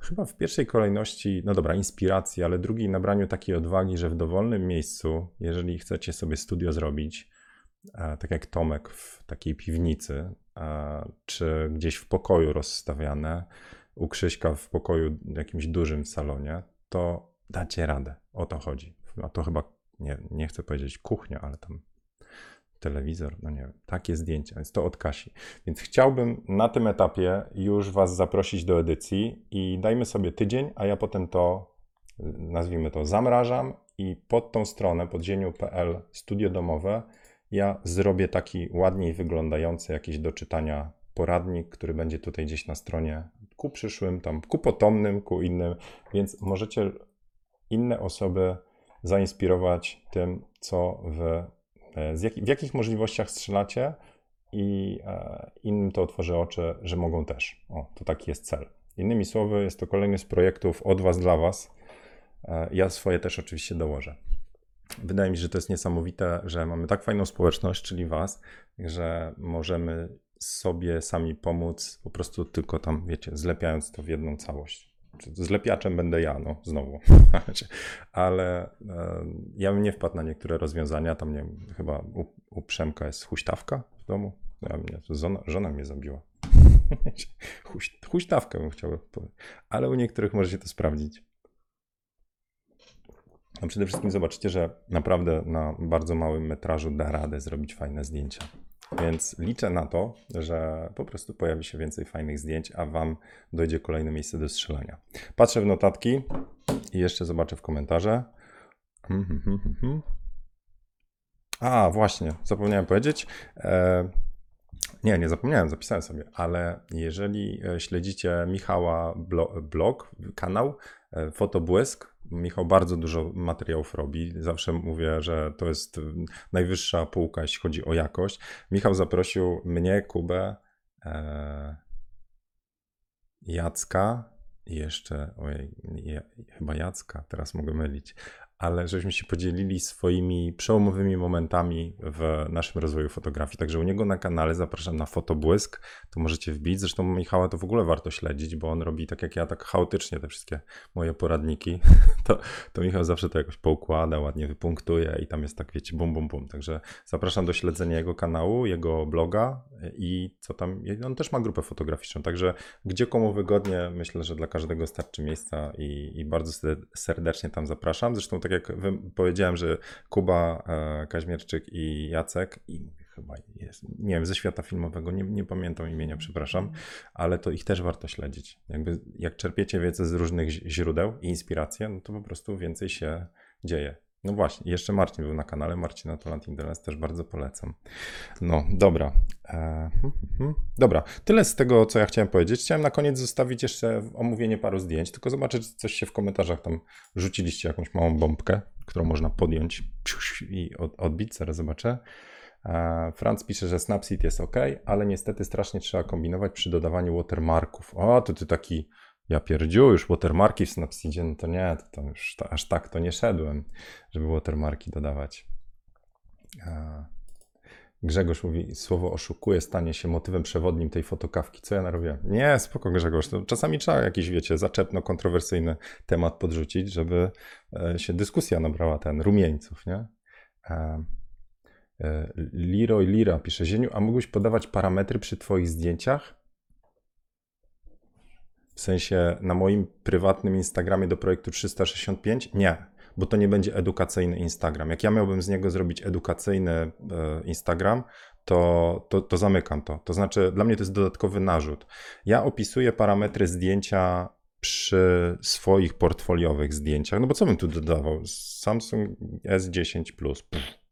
chyba w pierwszej kolejności, no dobra, inspiracji, ale drugiej nabraniu takiej odwagi, że w dowolnym miejscu, jeżeli chcecie sobie studio zrobić, e, tak jak Tomek w takiej piwnicy, e, czy gdzieś w pokoju rozstawiane, u Krzyśka w pokoju jakimś dużym salonie, to dacie radę. O to chodzi. A to chyba, nie, nie chcę powiedzieć kuchnia, ale tam telewizor, no nie wiem, takie zdjęcia, więc to od Kasi. Więc chciałbym na tym etapie już Was zaprosić do edycji i dajmy sobie tydzień, a ja potem to, nazwijmy to, zamrażam i pod tą stronę, pod zieniu.pl studio domowe, ja zrobię taki ładniej wyglądający jakiś do czytania poradnik, który będzie tutaj gdzieś na stronie ku przyszłym, tam ku potomnym, ku innym, więc możecie inne osoby zainspirować tym, co wy, e, jak, w jakich możliwościach strzelacie i e, innym to otworzy oczy, że mogą też. O, to taki jest cel. Innymi słowy, jest to kolejny z projektów od was dla was. E, ja swoje też oczywiście dołożę. Wydaje mi się, że to jest niesamowite, że mamy tak fajną społeczność, czyli was, że możemy sobie sami pomóc, po prostu tylko tam, wiecie, zlepiając to w jedną całość. Zlepiaczem będę ja, no, znowu. Ale e, ja bym nie wpadł na niektóre rozwiązania. Tam, nie wiem, chyba u, u Przemka jest huśtawka w domu. Ja, mnie, żona, żona mnie zabiła. Huś, huśtawkę bym chciał powiedzieć. Ale u niektórych możecie to sprawdzić. A przede wszystkim zobaczycie, że naprawdę na bardzo małym metrażu da radę zrobić fajne zdjęcia. Więc liczę na to, że po prostu pojawi się więcej fajnych zdjęć, a Wam dojdzie kolejne miejsce do strzelania. Patrzę w notatki i jeszcze zobaczę w komentarze. Mhm, mhm, mhm. A, właśnie, zapomniałem powiedzieć. E, nie, nie zapomniałem, zapisałem sobie, ale jeżeli e, śledzicie Michała blo- blog, kanał e, Fotobłysk, Michał bardzo dużo materiałów robi. Zawsze mówię, że to jest najwyższa półka, jeśli chodzi o jakość. Michał zaprosił mnie, Kubę, e, Jacka i jeszcze, ojej, ja, chyba Jacka, teraz mogę mylić, ale żeśmy się podzielili swoimi przełomowymi momentami w naszym rozwoju fotografii. Także u niego na kanale zapraszam na Fotobłysk, to możecie wbić. Zresztą Michała to w ogóle warto śledzić, bo on robi tak jak ja, tak chaotycznie te wszystkie moje poradniki. To, to Michał zawsze to jakoś poukłada, ładnie wypunktuje i tam jest tak, wiecie, bum, bum, bum. Także zapraszam do śledzenia jego kanału, jego bloga i co tam, on też ma grupę fotograficzną, także gdzie komu wygodnie, myślę, że dla każdego starczy miejsca i, i bardzo serdecznie tam zapraszam. Zresztą tak jak powiedziałem, że Kuba, e, Kaźmierczyk i Jacek i chyba jest, nie wiem, ze świata filmowego, nie, nie pamiętam imienia, przepraszam, ale to ich też warto śledzić. Jakby, jak czerpiecie wiedzę z różnych źródeł i inspiracje, no to po prostu więcej się dzieje. No właśnie, jeszcze Marcin był na kanale, Marcina Tolant Indeles też bardzo polecam. No, dobra. E, hmm, hmm. Dobra, tyle z tego, co ja chciałem powiedzieć. Chciałem na koniec zostawić jeszcze omówienie paru zdjęć, tylko zobaczyć, coś się w komentarzach tam rzuciliście, jakąś małą bombkę, którą można podjąć i odbić, zaraz zobaczę. E, Franz pisze, że Snapseed jest ok, ale niestety strasznie trzeba kombinować przy dodawaniu watermarków. O, to ty taki ja pierdziu, już watermarki w Snapseedzie, no to nie, to, już aż tak to nie szedłem, żeby watermarki dodawać. Grzegorz mówi, słowo oszukuje stanie się motywem przewodnim tej fotokawki. Co ja narobię? Nie, spoko Grzegorz, czasami trzeba jakiś, wiecie, zaczepno-kontrowersyjny temat podrzucić, żeby e, się dyskusja nabrała ten, rumieńców, nie? E, Leroy Lira pisze, Zieniu, a mógłbyś podawać parametry przy twoich zdjęciach? W sensie na moim prywatnym Instagramie do projektu 365? Nie, bo to nie będzie edukacyjny Instagram. Jak ja miałbym z niego zrobić edukacyjny e, Instagram, to, to, to zamykam to. To znaczy, dla mnie to jest dodatkowy narzut. Ja opisuję parametry zdjęcia przy swoich portfoliowych zdjęciach, no bo co bym tu dodawał? Samsung S10 Plus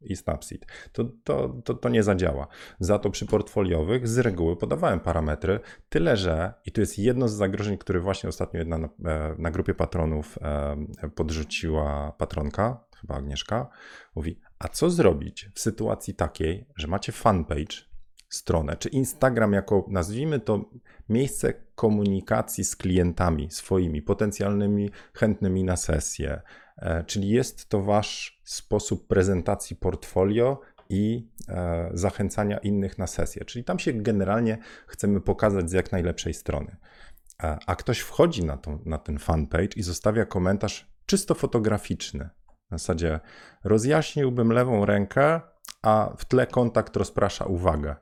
i Snapseed. To, to, to, to nie zadziała. Za to przy portfoliowych z reguły podawałem parametry, tyle że, i to jest jedno z zagrożeń, które właśnie ostatnio jedna na, e, na grupie patronów e, podrzuciła patronka, chyba Agnieszka, mówi, a co zrobić w sytuacji takiej, że macie fanpage, stronę, czy Instagram jako, nazwijmy to, miejsce komunikacji z klientami swoimi, potencjalnymi, chętnymi na sesję. E, czyli jest to wasz sposób prezentacji portfolio i e, zachęcania innych na sesję. Czyli tam się generalnie chcemy pokazać z jak najlepszej strony. E, a ktoś wchodzi na, tą, na ten fanpage i zostawia komentarz czysto fotograficzny. W zasadzie rozjaśniłbym lewą rękę, a w tle kontakt rozprasza uwagę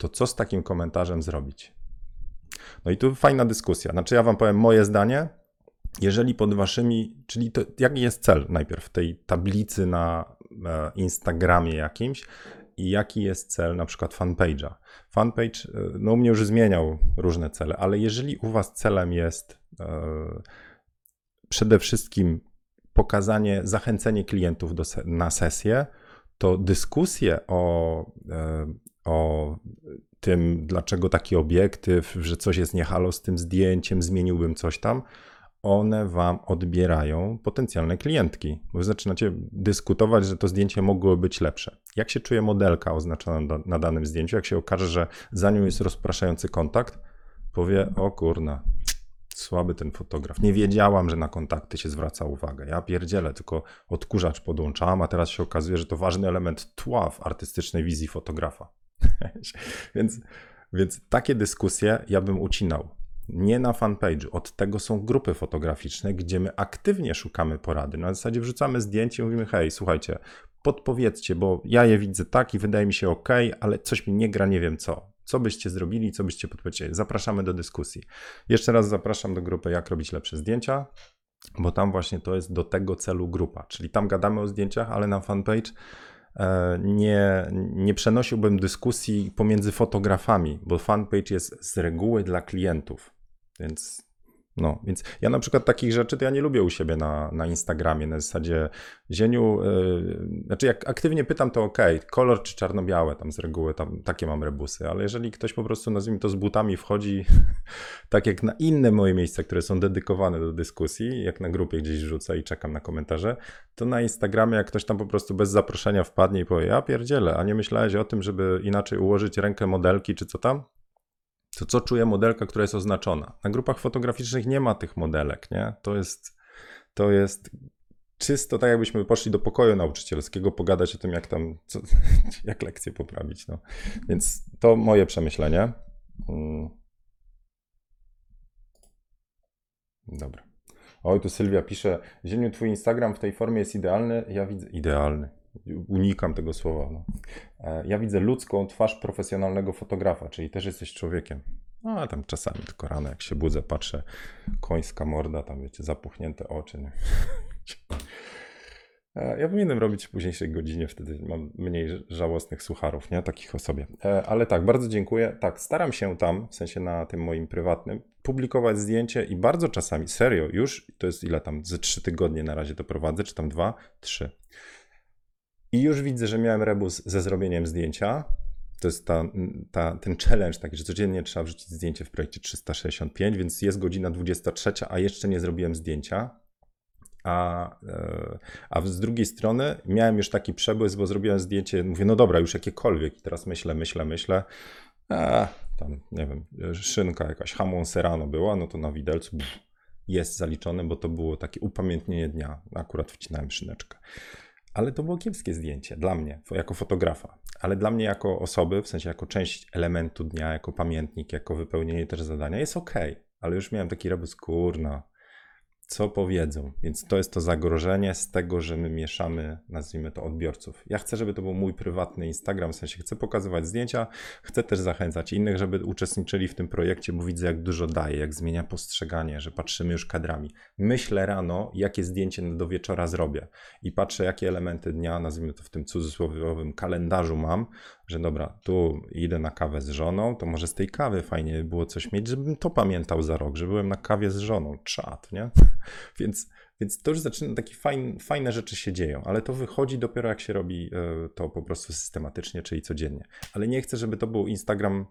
to co z takim komentarzem zrobić? No i tu fajna dyskusja. Znaczy, ja wam powiem moje zdanie. Jeżeli pod waszymi, czyli to, jaki jest cel najpierw tej tablicy na e, Instagramie jakimś i jaki jest cel na przykład fanpage'a? Fanpage, e, no u mnie już zmieniał różne cele, ale jeżeli u was celem jest e, przede wszystkim pokazanie, zachęcenie klientów do, na sesję, to dyskusje o, o tym, dlaczego taki obiektyw, że coś jest niehalo z tym zdjęciem, zmieniłbym coś tam, one wam odbierają potencjalne klientki. Wy zaczynacie dyskutować, że to zdjęcie mogło być lepsze. Jak się czuje modelka oznaczona na danym zdjęciu, jak się okaże, że za nią jest rozpraszający kontakt, powie: O kurna, słaby ten fotograf. Nie wiedziałam, że na kontakty się zwraca uwagę. Ja pierdzielę, tylko odkurzacz podłączałam, a teraz się okazuje, że to ważny element tła w artystycznej wizji fotografa. więc, więc takie dyskusje ja bym ucinał. Nie na fanpage'u. Od tego są grupy fotograficzne, gdzie my aktywnie szukamy porady. Na zasadzie wrzucamy zdjęcie i mówimy: hej, słuchajcie, podpowiedzcie, bo ja je widzę tak i wydaje mi się ok, ale coś mi nie gra, nie wiem co. Co byście zrobili, co byście podpowiedzieli? Zapraszamy do dyskusji. Jeszcze raz zapraszam do grupy Jak robić lepsze zdjęcia, bo tam właśnie to jest do tego celu grupa. Czyli tam gadamy o zdjęciach, ale na fanpage e, nie, nie przenosiłbym dyskusji pomiędzy fotografami, bo fanpage jest z reguły dla klientów. Więc no, więc ja na przykład takich rzeczy to ja nie lubię u siebie na, na Instagramie, na zasadzie zieniu, yy, znaczy jak aktywnie pytam to ok, kolor czy czarno-białe, tam z reguły tam takie mam rebusy, ale jeżeli ktoś po prostu nazwijmy to z butami wchodzi, tak jak na inne moje miejsca, które są dedykowane do dyskusji, jak na grupie gdzieś rzucę i czekam na komentarze, to na Instagramie jak ktoś tam po prostu bez zaproszenia wpadnie i powie, ja pierdzielę, a nie myślałeś o tym, żeby inaczej ułożyć rękę modelki czy co tam? To co czuje modelka, która jest oznaczona. Na grupach fotograficznych nie ma tych modelek, nie? To jest, to jest czysto tak, jakbyśmy poszli do pokoju nauczycielskiego, pogadać o tym, jak tam, co, jak lekcję poprawić. No. Więc to moje przemyślenie. Mm. Dobra. Oj, tu Sylwia pisze, Zieniu, twój Instagram w tej formie jest idealny. Ja widzę, idealny unikam tego słowa. No. E, ja widzę ludzką twarz profesjonalnego fotografa, czyli też jesteś człowiekiem. No, a tam czasami tylko rano, jak się budzę, patrzę, końska morda, tam wiecie, zapuchnięte oczy. Nie? E, Ja powinienem robić w późniejszej godzinie, wtedy mam mniej żałosnych sucharów, nie? Takich o sobie. E, Ale tak, bardzo dziękuję. Tak, staram się tam, w sensie na tym moim prywatnym, publikować zdjęcie i bardzo czasami, serio, już to jest ile tam, ze trzy tygodnie na razie to prowadzę, czy tam dwa? Trzy. I już widzę, że miałem rebus ze zrobieniem zdjęcia. To jest ta, ta, ten challenge, taki, że codziennie trzeba wrzucić zdjęcie w projekcie 365, więc jest godzina 23, a jeszcze nie zrobiłem zdjęcia. A, e, a z drugiej strony miałem już taki przebłysk, bo zrobiłem zdjęcie, mówię, no dobra, już jakiekolwiek. I teraz myślę, myślę, myślę. A, tam, nie wiem, szynka jakaś, hamon serrano była, no to na widelcu pff, jest zaliczone, bo to było takie upamiętnienie dnia. Akurat wcinałem szyneczkę. Ale to było kiepskie zdjęcie dla mnie, jako fotografa. Ale dla mnie jako osoby, w sensie jako część elementu dnia, jako pamiętnik, jako wypełnienie też zadania, jest ok. Ale już miałem taki rebus, kurna, co powiedzą. Więc to jest to zagrożenie z tego, że my mieszamy, nazwijmy to, odbiorców. Ja chcę, żeby to był mój prywatny Instagram, w sensie chcę pokazywać zdjęcia, chcę też zachęcać innych, żeby uczestniczyli w tym projekcie, bo widzę, jak dużo daje, jak zmienia postrzeganie, że patrzymy już kadrami. Myślę rano, jakie zdjęcie do wieczora zrobię i patrzę, jakie elementy dnia, nazwijmy to w tym cudzysłowiowym kalendarzu mam, że dobra, tu idę na kawę z żoną, to może z tej kawy fajnie by było coś mieć, żebym to pamiętał za rok, że byłem na kawie z żoną, czad, nie? Więc, więc to już zaczyna, takie fajne, fajne rzeczy się dzieją, ale to wychodzi dopiero jak się robi e, to po prostu systematycznie, czyli codziennie. Ale nie chcę, żeby to był Instagram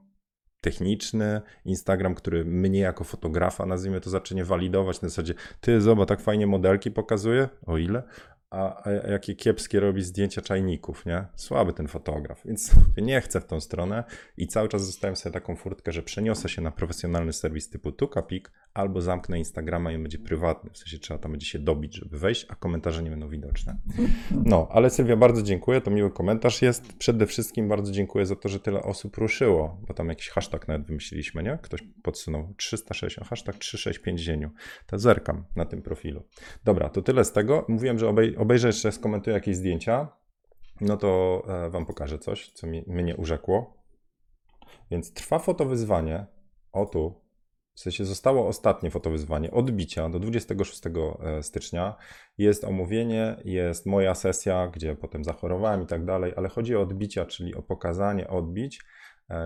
techniczny, Instagram, który mnie jako fotografa, nazwijmy to, zacznie walidować na zasadzie, ty zobacz, tak fajnie modelki pokazuje, o ile, a, a jakie kiepskie robi zdjęcia czajników, nie? Słaby ten fotograf, więc nie chcę w tą stronę i cały czas zostawiam sobie taką furtkę, że przeniosę się na profesjonalny serwis typu Tukapik albo zamknę Instagrama i on będzie prywatny, w sensie trzeba tam będzie się dobić, żeby wejść, a komentarze nie będą widoczne. No, ale Sylwia, bardzo dziękuję, to miły komentarz jest. Przede wszystkim bardzo dziękuję za to, że tyle osób ruszyło, bo tam jakiś hashtag nawet wymyśliliśmy, nie? Ktoś podsunął 360, hashtag 365 zieniu. To zerkam na tym profilu. Dobra, to tyle z tego. Mówiłem, że obej obejrzę jeszcze, skomentuję jakieś zdjęcia. No to e, wam pokażę coś, co mi, mnie urzekło. Więc trwa fotowyzwanie. O tu. W sensie zostało ostatnie fotowyzwanie odbicia do 26 e, stycznia. Jest omówienie, jest moja sesja, gdzie potem zachorowałem i tak dalej, ale chodzi o odbicia, czyli o pokazanie odbić,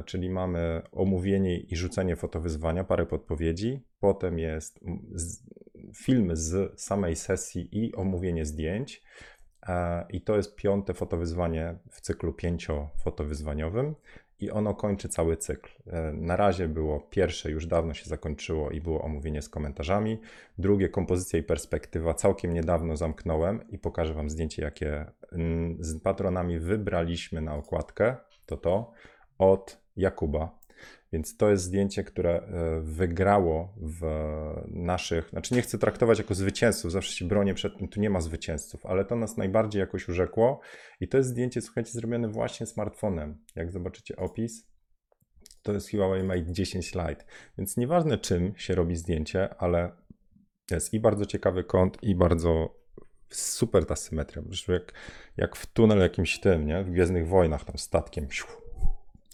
czyli mamy omówienie i rzucenie fotowyzwania, parę podpowiedzi. Potem jest film z samej sesji i omówienie zdjęć. E, I to jest piąte fotowyzwanie w cyklu pięciofotowyzwaniowym i ono kończy cały cykl. E, Na razie było pierwsze, już dawno się zakończyło i było omówienie z komentarzami. Drugie, kompozycja i perspektywa, całkiem niedawno zamknąłem i pokażę Wam zdjęcie, jakie z patronami wybraliśmy na okładkę. To to od Jakuba. Więc to jest zdjęcie, które e, wygrało w naszych. Znaczy, nie chcę traktować jako zwycięzców, zawsze się bronię przed tym, tu nie ma zwycięzców, ale to nas najbardziej jakoś urzekło. I to jest zdjęcie, słuchajcie, zrobione właśnie smartfonem. Jak zobaczycie opis, to jest Huawei Mate 10 Lite. Więc nieważne czym się robi zdjęcie, ale jest i bardzo ciekawy kąt, i bardzo super ta symetria. Jak, jak w tunel jakimś tym, nie? W Gwiezdnych Wojnach, tam statkiem. Siu,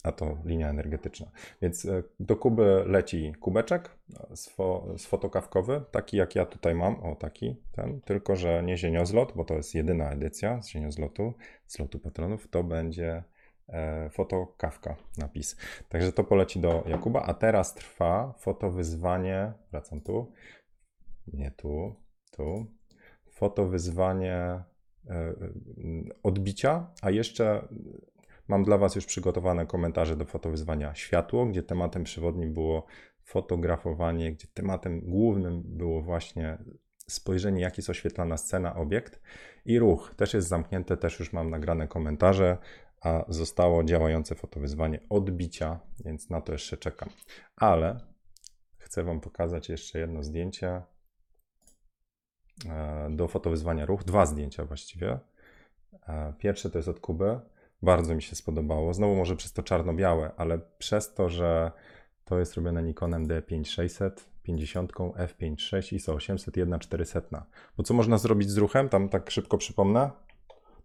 a to linia energetyczna. Więc e, do Kuby leci kubeczek sfo, sfotokawkowy, taki jak ja tutaj mam, o taki, ten, tylko że nie zieniozlot, bo to jest jedyna edycja z zieniozlotu, z lotu patronów, to będzie e, fotokawka napis. Także to poleci do Jakuba, a teraz trwa fotowyzwanie, wracam tu, nie tu, tu, fotowyzwanie e, e, odbicia, a jeszcze Mam dla Was już przygotowane komentarze do fotowyzwania Światło, gdzie tematem przewodnim było fotografowanie, gdzie tematem głównym było właśnie spojrzenie, jak jest oświetlana scena, obiekt i ruch. Też jest zamknięte, też już mam nagrane komentarze, a zostało działające fotowyzwanie odbicia, więc na to jeszcze czekam. Ale chcę Wam pokazać jeszcze jedno zdjęcie e, do fotowyzwania ruch. Dwa zdjęcia właściwie. E, Pierwsze to jest od Kuby. Bardzo mi się spodobało. Znowu może przez to czarno-białe, ale przez to, że to jest robione Nikonem D5600, 50, F56, ISO 800, 1 400. Bo co można zrobić z ruchem? Tam tak szybko przypomnę.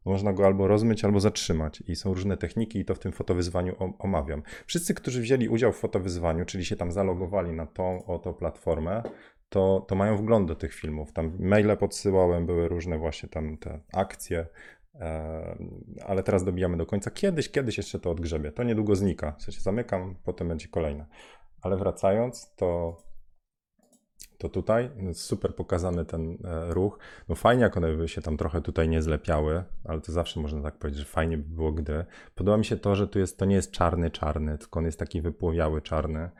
Można go albo rozmyć, albo zatrzymać. I są różne techniki, i to w tym fotowyzwaniu om- omawiam. Wszyscy, którzy wzięli udział w fotowyzwaniu, czyli się tam zalogowali na tą oto platformę, to, to mają wgląd do tych filmów. Tam maile podsyłałem, były różne właśnie tam te akcje, ale teraz dobijamy do końca. Kiedyś, kiedyś jeszcze to odgrzebie. To niedługo znika. W sensie zamykam, potem będzie kolejne. Ale wracając, to to tutaj super pokazany ten e, ruch. No fajnie, jak one by się tam trochę tutaj nie zlepiały, ale to zawsze można tak powiedzieć, że fajnie by było, gdy. Podoba mi się to, że tu jest, to nie jest czarny, czarny, tylko on jest taki wypłowiały czarny,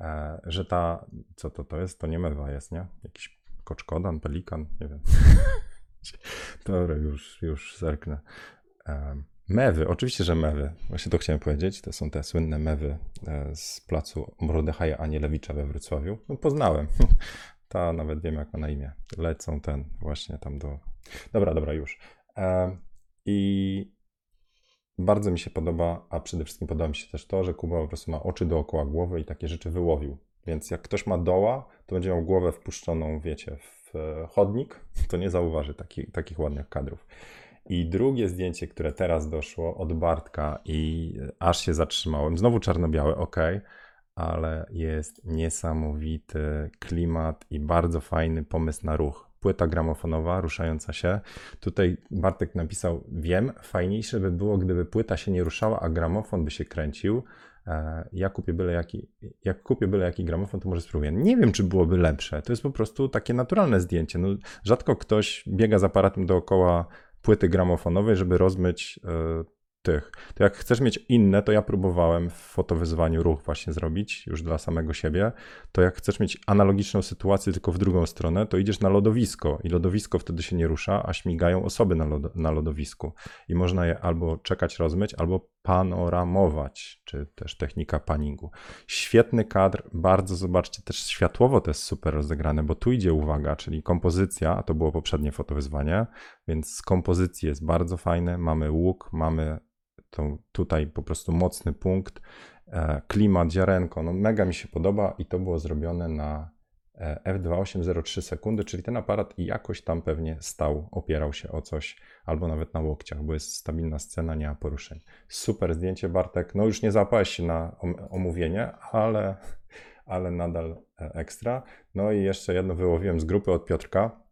e, że ta, co to to jest? To nie mewa jest, nie? Jakiś koczkodan, pelikan, nie wiem. Dobra, już, już zerknę. E, mewy, oczywiście, że mewy. Właśnie to chciałem powiedzieć. To są te słynne mewy z placu Mrodechaja Anielewicza we Wrocławiu. No, poznałem. Ta nawet wiem, jak ma na imię. Lecą ten właśnie tam do. Dobra, dobra, już. I bardzo mi się podoba, a przede wszystkim podoba mi się też to, że Kuba po prostu ma oczy dookoła głowy i takie rzeczy wyłowił. Więc jak ktoś ma doła, to będzie miał głowę wpuszczoną, wiecie, w e, chodnik, to nie zauważy taki, takich ładnych kadrów. I drugie zdjęcie, które teraz doszło od Bartka i aż się zatrzymałem, znowu czarno-białe, ok, ale jest niesamowity klimat i bardzo fajny pomysł na ruch. Płyta gramofonowa ruszająca się. Tutaj Bartek napisał: Wiem, fajniejsze by było, gdyby płyta się nie ruszała, a gramofon by się kręcił. E, ja kupię byle jaki, jak kupię byle jaki gramofon, to może spróbuję. Nie wiem, czy byłoby lepsze. To jest po prostu takie naturalne zdjęcie. No, rzadko ktoś biega z aparatem dookoła płyty gramofonowej, żeby rozmyć e, tych. To jak chcesz mieć inne, to ja próbowałem w fotowyzwaniu ruch właśnie zrobić już dla samego siebie. To jak chcesz mieć analogiczną sytuację, tylko w drugą stronę, to idziesz na lodowisko i lodowisko wtedy się nie rusza, a śmigają osoby na, na lodowisku. I można je albo czekać, rozmyć, albo panoramować, czy też technika paningu. Świetny kadr, bardzo zobaczcie, też światłowo to jest super rozegrane, bo tu idzie uwaga, czyli kompozycja, a to było poprzednie fotowyzwanie, więc z kompozycji jest bardzo fajne, mamy łuk, mamy to tutaj po prostu mocny punkt, e, klimat, ziarenko, no mega mi się podoba i to było zrobione na f2.803 sekundy, czyli ten aparat jakoś tam pewnie stał, opierał się o coś, albo nawet na łokciach, bo jest stabilna scena, nie ma poruszeń. Super zdjęcie, Bartek. No już nie zapałeś się na omówienie, ale, ale nadal e, ekstra. No i jeszcze jedno wyłowiłem z grupy od Piotrka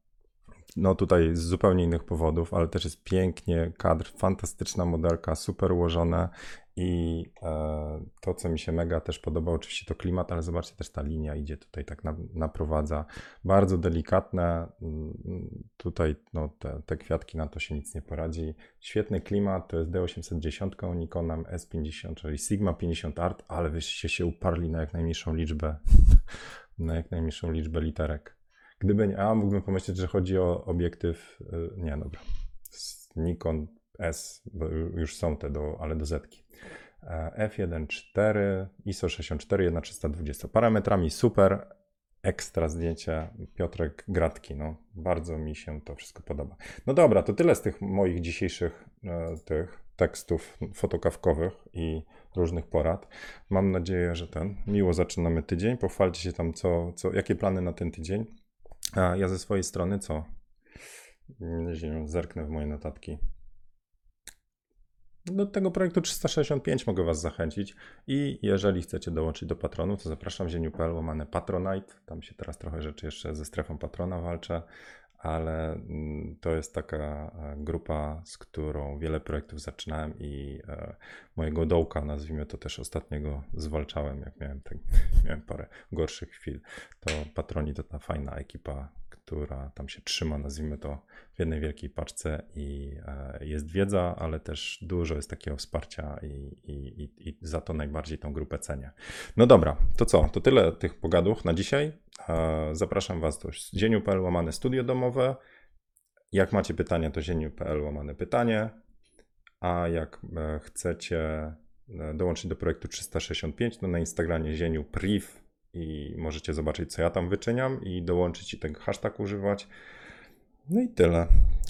no tutaj z zupełnie innych powodów, ale też jest pięknie, kadr, fantastyczna modelka, super ułożone i e, to, co mi się mega też podoba, oczywiście to klimat, ale zobaczcie też ta linia idzie tutaj tak na, naprowadza. Bardzo delikatne, mm, tutaj no, te, te kwiatki na to się nic nie poradzi. Świetny klimat, to jest D810 Nikonem S50, czyli Sigma 50 Art, ale wyście się uparli na jak najmniejszą liczbę, na jak najmniejszą liczbę literek. Gdyby nie A, mógłbym pomyśleć, że chodzi o obiektyw. Y, nie, dobra. Nikon S, już są te, do, ale do zetki. E, F1.4, ISO 64, 1320. Parametrami super, ekstra zdjęcie Piotrek Gratki. No, bardzo mi się to wszystko podoba. No dobra, to tyle z tych moich dzisiejszych e, tych tekstów fotokawkowych i różnych porad. Mam nadzieję, że ten miło zaczynamy tydzień. Pochwalcie się tam, co, co, jakie plany na ten tydzień. A ja ze swojej strony co? Zerknę w moje notatki. Do tego projektu 365 mogę Was zachęcić i jeżeli chcecie dołączyć do patronu, to zapraszam zieniu.pl łamane Patronite. Tam się teraz trochę rzeczy jeszcze ze strefą patrona walczę ale mm, to jest taka e, grupa, z którą wiele projektów zaczynałem i e, mojego dołka, nazwijmy to też ostatniego, zwalczałem, jak miałem, tak, miałem parę gorszych chwil. To patroni to ta fajna ekipa, która tam się trzyma, nazwijmy to, w jednej wielkiej paczce i e, jest wiedza, ale też dużo jest takiego wsparcia i, i, i, za to najbardziej tą grupę cenię. No dobra, to co? To tyle tych pogadów na dzisiaj. Zapraszam Was do zieniu.pl łamane studio domowe. Jak macie pytania, to zieniu.pl łamane pytanie. A jak e, chcecie e, dołączyć do projektu 365, to na Instagramie zieniu priv i możecie zobaczyć, co ja tam wyczyniam i dołączyć i ten hashtag używać. No i tyle.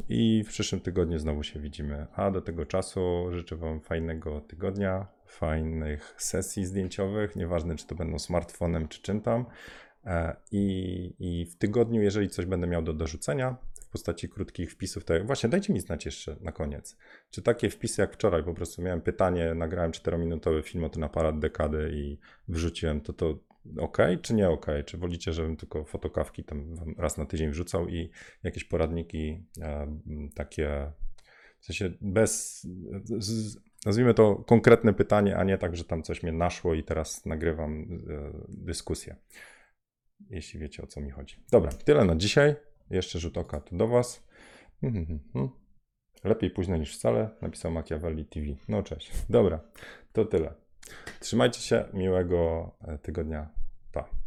I w przyszłym tygodniu znowu się widzimy. A do tego czasu życzę Wam fajnego tygodnia, fajnych sesji zdjęciowych, nieważne czy to będą smartfonem czy czym tam. E, I, I w tygodniu, jeżeli coś będę miał do dorzucenia w postaci krótkich wpisów, to właśnie dajcie mi znać jeszcze na koniec. Czy takie wpisy jak wczoraj, po prostu miałem pytanie, nagrałem 4-minutowy film o ten aparat dekady i wrzuciłem, to to ok, czy nie ok? Czy wolicie, żebym tylko fotokawki tam raz na tydzień wrzucał i jakieś poradniki e, takie, w sensie bez, z- nazwijmy to konkretne pytanie, a nie tak, że tam coś mnie naszło i teraz nagrywam e, dyskusję. Jeśli wiecie o co mi chodzi. Dobra, tyle na dzisiaj. Jeszcze rzut oka tu do Was. Lepiej późno niż wcale, napisał Machiavelli TV. No cześć. Dobra, to tyle. Trzymajcie się, miłego e, tygodnia. Pa.